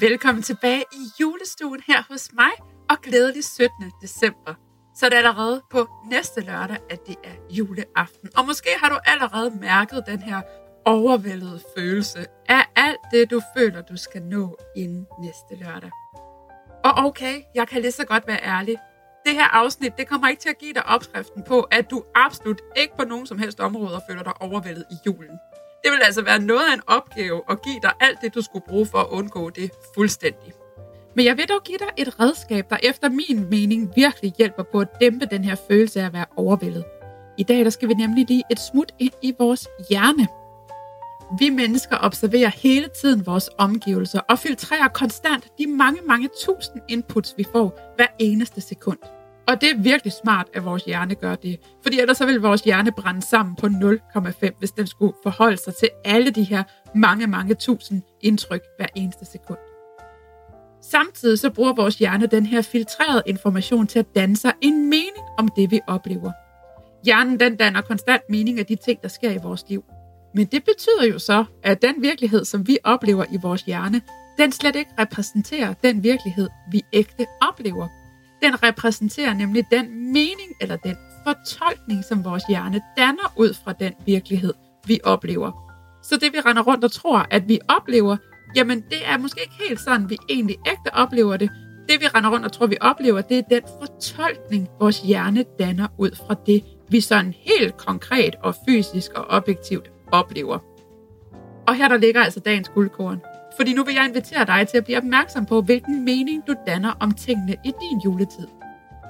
Velkommen tilbage i julestuen her hos mig, og glædelig 17. december. Så det er allerede på næste lørdag, at det er juleaften. Og måske har du allerede mærket den her overvældede følelse af alt det, du føler, du skal nå inden næste lørdag. Og okay, jeg kan lige så godt være ærlig. Det her afsnit, det kommer ikke til at give dig opskriften på, at du absolut ikke på nogen som helst områder føler dig overvældet i julen. Det vil altså være noget af en opgave at give dig alt det, du skulle bruge for at undgå det fuldstændig. Men jeg vil dog give dig et redskab, der efter min mening virkelig hjælper på at dæmpe den her følelse af at være overvældet. I dag der skal vi nemlig lige et smut ind i vores hjerne. Vi mennesker observerer hele tiden vores omgivelser og filtrerer konstant de mange, mange tusind inputs, vi får hver eneste sekund. Og det er virkelig smart, at vores hjerne gør det. Fordi ellers så vil vores hjerne brænde sammen på 0,5, hvis den skulle forholde sig til alle de her mange, mange tusind indtryk hver eneste sekund. Samtidig så bruger vores hjerne den her filtrerede information til at danne sig en mening om det, vi oplever. Hjernen den danner konstant mening af de ting, der sker i vores liv. Men det betyder jo så, at den virkelighed, som vi oplever i vores hjerne, den slet ikke repræsenterer den virkelighed, vi ægte oplever. Den repræsenterer nemlig den mening eller den fortolkning, som vores hjerne danner ud fra den virkelighed, vi oplever. Så det vi render rundt og tror, at vi oplever, jamen det er måske ikke helt sådan, vi egentlig ægte oplever det. Det vi render rundt og tror, vi oplever, det er den fortolkning, vores hjerne danner ud fra det, vi sådan helt konkret og fysisk og objektivt oplever. Og her der ligger altså dagens guldkorn. Fordi nu vil jeg invitere dig til at blive opmærksom på, hvilken mening du danner om tingene i din juletid.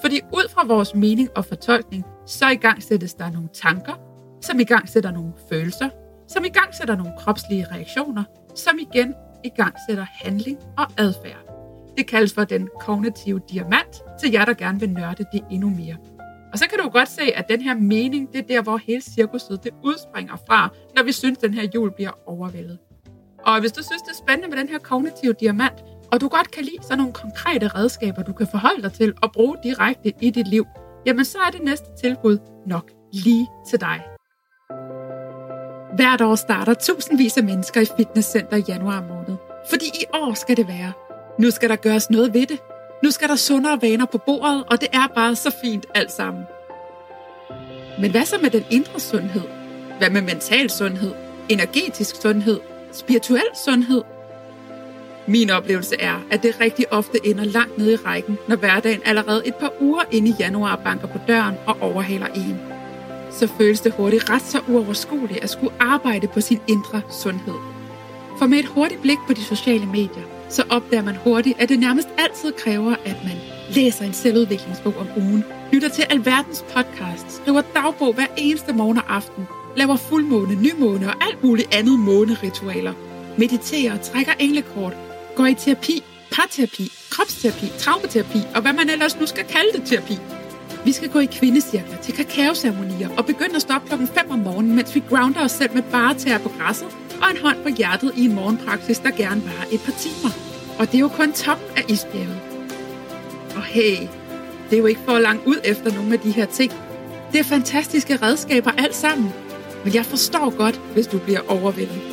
Fordi ud fra vores mening og fortolkning, så i gang sættes der nogle tanker, som i gang sætter nogle følelser, som i gang sætter nogle kropslige reaktioner, som igen i gang sætter handling og adfærd. Det kaldes for den kognitive diamant, til jer, der gerne vil nørde det endnu mere. Og så kan du godt se, at den her mening, det er der, hvor hele cirkuset det udspringer fra, når vi synes, at den her jul bliver overvældet. Og hvis du synes, det er spændende med den her kognitive diamant, og du godt kan lide sådan nogle konkrete redskaber, du kan forholde dig til og bruge direkte i dit liv, jamen så er det næste tilbud nok lige til dig. Hvert år starter tusindvis af mennesker i fitnesscenter i januar måned. Fordi i år skal det være. Nu skal der gøres noget ved det. Nu skal der sundere vaner på bordet, og det er bare så fint alt sammen. Men hvad så med den indre sundhed? Hvad med mental sundhed? Energetisk sundhed? spirituel sundhed. Min oplevelse er, at det rigtig ofte ender langt nede i rækken, når hverdagen allerede et par uger inde i januar banker på døren og overhaler en. Så føles det hurtigt ret så uoverskueligt at skulle arbejde på sin indre sundhed. For med et hurtigt blik på de sociale medier, så opdager man hurtigt, at det nærmest altid kræver, at man læser en selvudviklingsbog om ugen, lytter til alverdens podcast, skriver dagbog hver eneste morgen og aften, laver fuldmåne, nymåne og alt muligt andet måneritualer, mediterer, trækker englekort, går i terapi, parterapi, kropsterapi, traumaterapi og hvad man ellers nu skal kalde det terapi. Vi skal gå i kvindecirkler til kakaoceremonier og begynde at stoppe klokken 5 om morgenen, mens vi grounder os selv med bare tæer på græsset og en hånd på hjertet i en morgenpraksis, der gerne varer et par timer. Og det er jo kun toppen af isbjerget. Og hey, det er jo ikke for langt ud efter nogle af de her ting. Det er fantastiske redskaber alt sammen, men jeg forstår godt, hvis du bliver overvældet.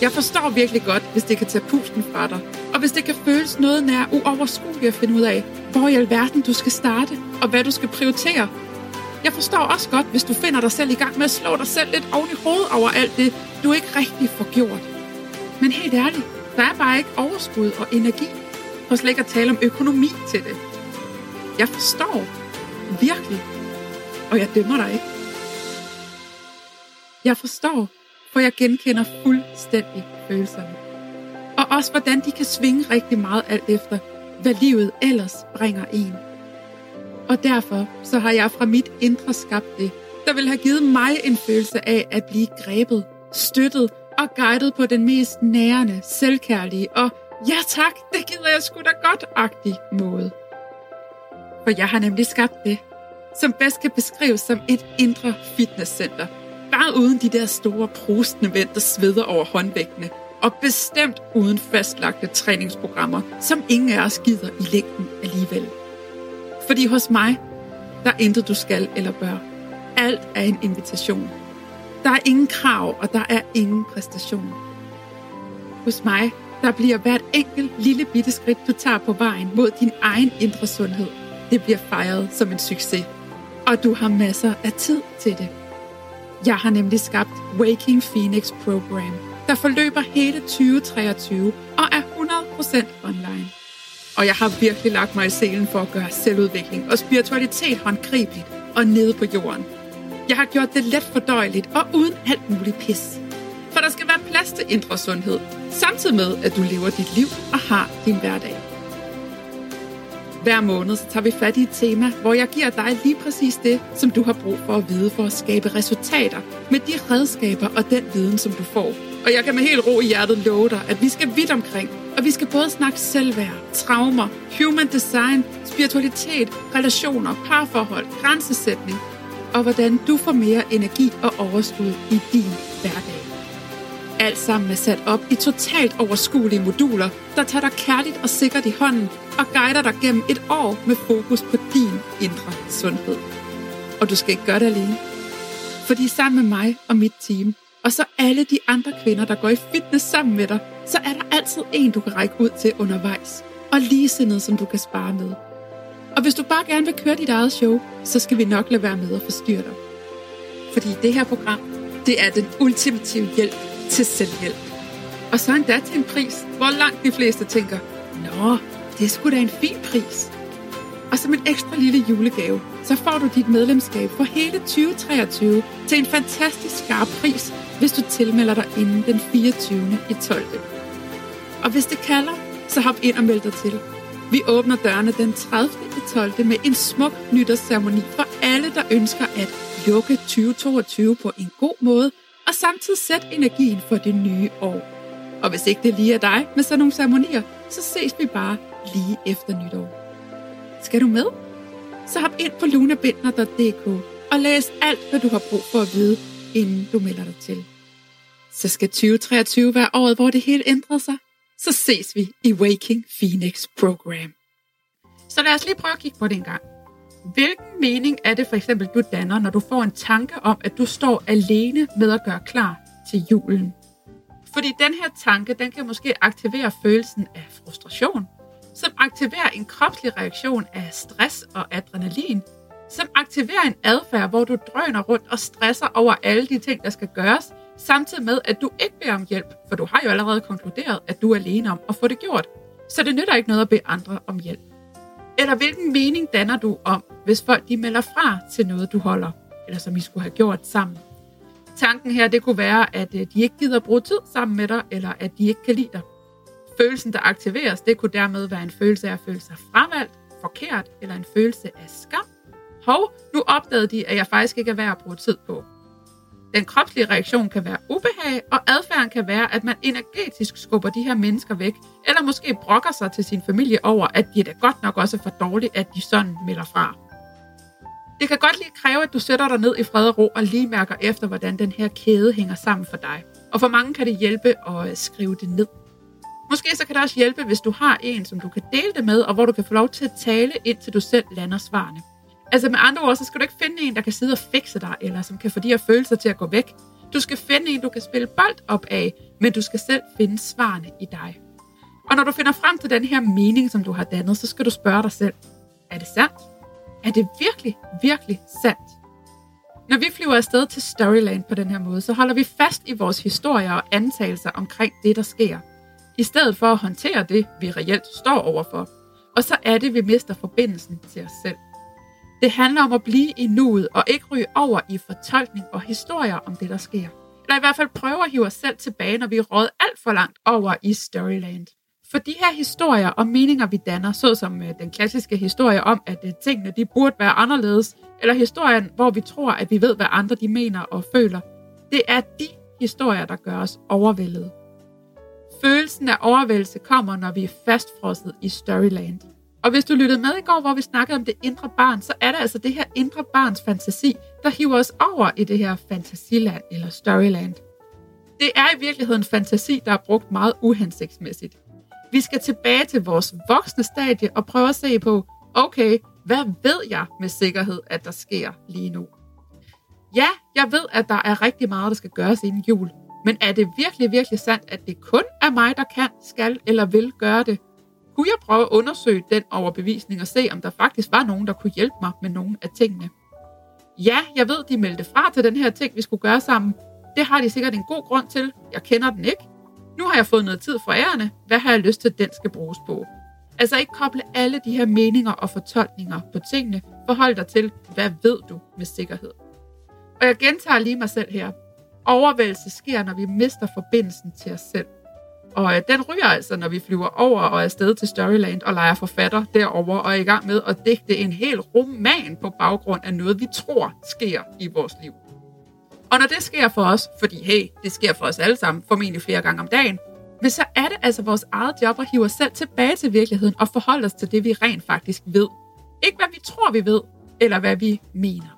Jeg forstår virkelig godt, hvis det kan tage pusten fra dig, og hvis det kan føles noget nær uoverskueligt at finde ud af, hvor i alverden du skal starte, og hvad du skal prioritere. Jeg forstår også godt, hvis du finder dig selv i gang med at slå dig selv lidt oven i hovedet over alt det, du ikke rigtig får gjort. Men helt ærligt, der er bare ikke overskud og energi, for slet ikke at tale om økonomi til det. Jeg forstår virkelig, og jeg dømmer dig ikke. Jeg forstår, for jeg genkender fuldstændig følelserne. Og også hvordan de kan svinge rigtig meget alt efter, hvad livet ellers bringer en. Og derfor så har jeg fra mit indre skabt det, der vil have givet mig en følelse af at blive grebet, støttet og guidet på den mest nærende, selvkærlige og ja tak, det gider jeg sgu da godt-agtig måde. For jeg har nemlig skabt det, som bedst kan beskrives som et indre fitnesscenter. Bare uden de der store prostende vand, der sveder over håndvægtene. Og bestemt uden fastlagte træningsprogrammer, som ingen af os gider i længden alligevel. Fordi hos mig, der er intet du skal eller bør. Alt er en invitation. Der er ingen krav, og der er ingen præstation. Hos mig, der bliver hvert enkelt lille bitte skridt, du tager på vejen mod din egen indre sundhed. Det bliver fejret som en succes. Og du har masser af tid til det. Jeg har nemlig skabt Waking Phoenix Program, der forløber hele 2023 og er 100% online. Og jeg har virkelig lagt mig i selen for at gøre selvudvikling og spiritualitet håndgribeligt og nede på jorden. Jeg har gjort det let fordøjeligt og uden alt muligt pis. For der skal være plads til indre sundhed, samtidig med, at du lever dit liv og har din hverdag. Hver måned så tager vi fat i et tema, hvor jeg giver dig lige præcis det, som du har brug for at vide for at skabe resultater med de redskaber og den viden, som du får. Og jeg kan med helt ro i hjertet love dig, at vi skal vidt omkring, og vi skal både snakke selvværd, traumer, human design, spiritualitet, relationer, parforhold, grænsesætning, og hvordan du får mere energi og overskud i din hverdag. Alt sammen er sat op i totalt overskuelige moduler, der tager dig kærligt og sikkert i hånden og guider dig gennem et år med fokus på din indre sundhed. Og du skal ikke gøre det alene. Fordi sammen med mig og mit team, og så alle de andre kvinder, der går i fitness sammen med dig, så er der altid en, du kan række ud til undervejs. Og ligesindede, som du kan spare med. Og hvis du bare gerne vil køre dit eget show, så skal vi nok lade være med at forstyrre dig. Fordi det her program, det er den ultimative hjælp til selvhjælp. Og så endda til en pris, hvor langt de fleste tænker, Nå, det er sgu da en fin pris. Og som en ekstra lille julegave, så får du dit medlemskab for hele 2023 til en fantastisk skarp pris, hvis du tilmelder dig inden den 24. i 12. Og hvis det kalder, så hop ind og meld dig til. Vi åbner dørene den 30. i 12. med en smuk nytårsceremoni for alle, der ønsker at lukke 2022 på en god måde og samtidig sætte energien for det nye år. Og hvis ikke det lige er dig med sådan nogle ceremonier, så ses vi bare lige efter nytår. Skal du med? Så hop ind på lunabindner.dk og læs alt, hvad du har brug for at vide, inden du melder dig til. Så skal 2023 være året, hvor det hele ændrer sig. Så ses vi i Waking Phoenix Program. Så lad os lige prøve at kigge på det en gang. Hvilken mening er det for eksempel, du danner, når du får en tanke om, at du står alene med at gøre klar til julen? Fordi den her tanke, den kan måske aktivere følelsen af frustration, som aktiverer en kropslig reaktion af stress og adrenalin, som aktiverer en adfærd, hvor du drøner rundt og stresser over alle de ting, der skal gøres, samtidig med, at du ikke beder om hjælp, for du har jo allerede konkluderet, at du er alene om at få det gjort. Så det nytter ikke noget at bede andre om hjælp. Eller hvilken mening danner du om, hvis folk de melder fra til noget, du holder, eller som I skulle have gjort sammen? Tanken her, det kunne være, at øh, de ikke gider bruge tid sammen med dig, eller at de ikke kan lide dig. Følelsen, der aktiveres, det kunne dermed være en følelse af at føle sig fravalgt, forkert, eller en følelse af skam. Hov, nu opdagede de, at jeg faktisk ikke er værd at bruge tid på. Den kropslige reaktion kan være ubehag, og adfærden kan være, at man energetisk skubber de her mennesker væk, eller måske brokker sig til sin familie over, at de er da godt nok også for dårligt, at de sådan melder fra. Det kan godt lige kræve, at du sætter dig ned i fred og ro og lige mærker efter, hvordan den her kæde hænger sammen for dig. Og for mange kan det hjælpe at øh, skrive det ned. Måske så kan det også hjælpe, hvis du har en, som du kan dele det med, og hvor du kan få lov til at tale, indtil du selv lander svarene. Altså med andre ord, så skal du ikke finde en, der kan sidde og fikse dig, eller som kan få de her følelser til at gå væk. Du skal finde en, du kan spille bold op af, men du skal selv finde svarene i dig. Og når du finder frem til den her mening, som du har dannet, så skal du spørge dig selv, er det sandt? Er det virkelig, virkelig sandt? Når vi flyver afsted til Storyland på den her måde, så holder vi fast i vores historier og antagelser omkring det, der sker. I stedet for at håndtere det, vi reelt står overfor. Og så er det, vi mister forbindelsen til os selv. Det handler om at blive i nuet og ikke ryge over i fortolkning og historier om det, der sker. Eller i hvert fald prøve at hive os selv tilbage, når vi er råd alt for langt over i Storyland. For de her historier og meninger, vi danner, såsom øh, den klassiske historie om, at øh, tingene de burde være anderledes, eller historien, hvor vi tror, at vi ved, hvad andre de mener og føler, det er de historier, der gør os overvældet. Følelsen af overvældelse kommer, når vi er fastfrosset i Storyland. Og hvis du lyttede med i går, hvor vi snakkede om det indre barn, så er det altså det her indre barns fantasi, der hiver os over i det her fantasiland eller storyland. Det er i virkeligheden fantasi, der er brugt meget uhensigtsmæssigt. Vi skal tilbage til vores voksne stadie og prøve at se på, okay, hvad ved jeg med sikkerhed, at der sker lige nu? Ja, jeg ved, at der er rigtig meget, der skal gøres inden jul. Men er det virkelig, virkelig sandt, at det kun er mig, der kan, skal eller vil gøre det? Kunne jeg prøve at undersøge den overbevisning og se, om der faktisk var nogen, der kunne hjælpe mig med nogle af tingene? Ja, jeg ved, de meldte fra til den her ting, vi skulle gøre sammen. Det har de sikkert en god grund til. Jeg kender den ikke. Nu har jeg fået noget tid fra ærerne. Hvad har jeg lyst til, at den skal bruges på? Altså ikke koble alle de her meninger og fortolkninger på tingene. Forhold dig til, hvad ved du med sikkerhed? Og jeg gentager lige mig selv her. Overvældelse sker, når vi mister forbindelsen til os selv. Og øh, den ryger altså, når vi flyver over og er afsted til Storyland og leger forfatter derover og er i gang med at digte en hel roman på baggrund af noget, vi tror sker i vores liv. Og når det sker for os, fordi hey, det sker for os alle sammen, formentlig flere gange om dagen, men så er det altså vores eget job at hive os selv tilbage til virkeligheden og forholde os til det, vi rent faktisk ved. Ikke hvad vi tror, vi ved, eller hvad vi mener.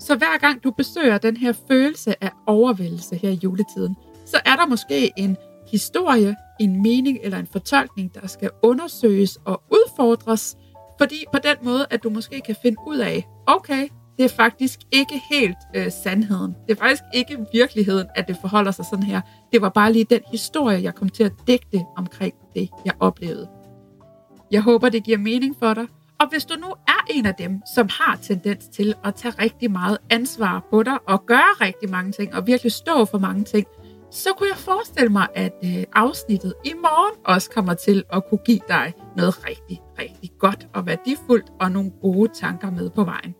Så hver gang du besøger den her følelse af overvældelse her i juletiden, så er der måske en historie, en mening eller en fortolkning, der skal undersøges og udfordres, fordi på den måde, at du måske kan finde ud af, okay, det er faktisk ikke helt øh, sandheden. Det er faktisk ikke virkeligheden, at det forholder sig sådan her. Det var bare lige den historie, jeg kom til at digte omkring det, jeg oplevede. Jeg håber, det giver mening for dig. Og hvis du nu er en af dem, som har tendens til at tage rigtig meget ansvar på dig og gøre rigtig mange ting og virkelig stå for mange ting, så kunne jeg forestille mig, at øh, afsnittet i morgen også kommer til at kunne give dig noget rigtig, rigtig godt og værdifuldt og nogle gode tanker med på vejen.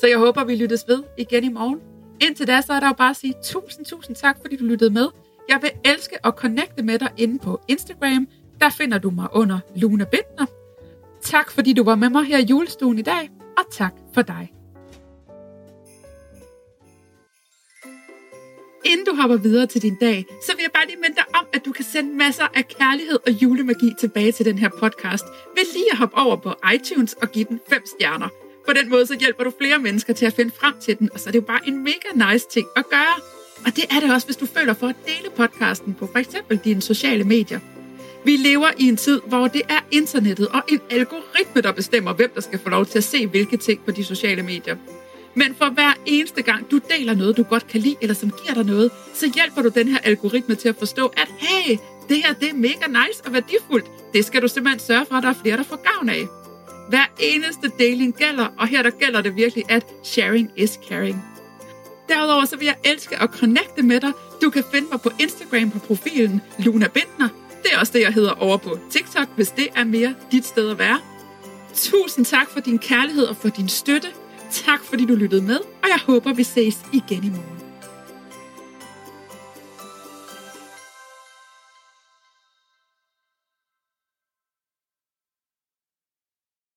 Så jeg håber, vi lyttes ved igen i morgen. Indtil da, så er der jo bare at sige tusind, tusind tak, fordi du lyttede med. Jeg vil elske at connecte med dig inde på Instagram. Der finder du mig under Luna Bindner. Tak fordi du var med mig her i julestuen i dag, og tak for dig. Inden du hopper videre til din dag, så vil jeg bare lige minde dig om, at du kan sende masser af kærlighed og julemagi tilbage til den her podcast ved lige at hoppe over på iTunes og give den 5 stjerner. På den måde så hjælper du flere mennesker til at finde frem til den, og så er det jo bare en mega nice ting at gøre. Og det er det også, hvis du føler for at dele podcasten på for eksempel dine sociale medier. Vi lever i en tid, hvor det er internettet og en algoritme, der bestemmer, hvem der skal få lov til at se hvilke ting på de sociale medier. Men for hver eneste gang, du deler noget, du godt kan lide, eller som giver dig noget, så hjælper du den her algoritme til at forstå, at hey, det her det er mega nice og værdifuldt. Det skal du simpelthen sørge for, at der er flere, der får gavn af. Hver eneste deling gælder, og her der gælder det virkelig, at sharing is caring. Derudover så vil jeg elske at connecte med dig. Du kan finde mig på Instagram på profilen Luna Bindner. Det er også det, jeg hedder over på TikTok, hvis det er mere dit sted at være. Tusind tak for din kærlighed og for din støtte. Tak fordi du lyttede med, og jeg håber, vi ses igen i morgen.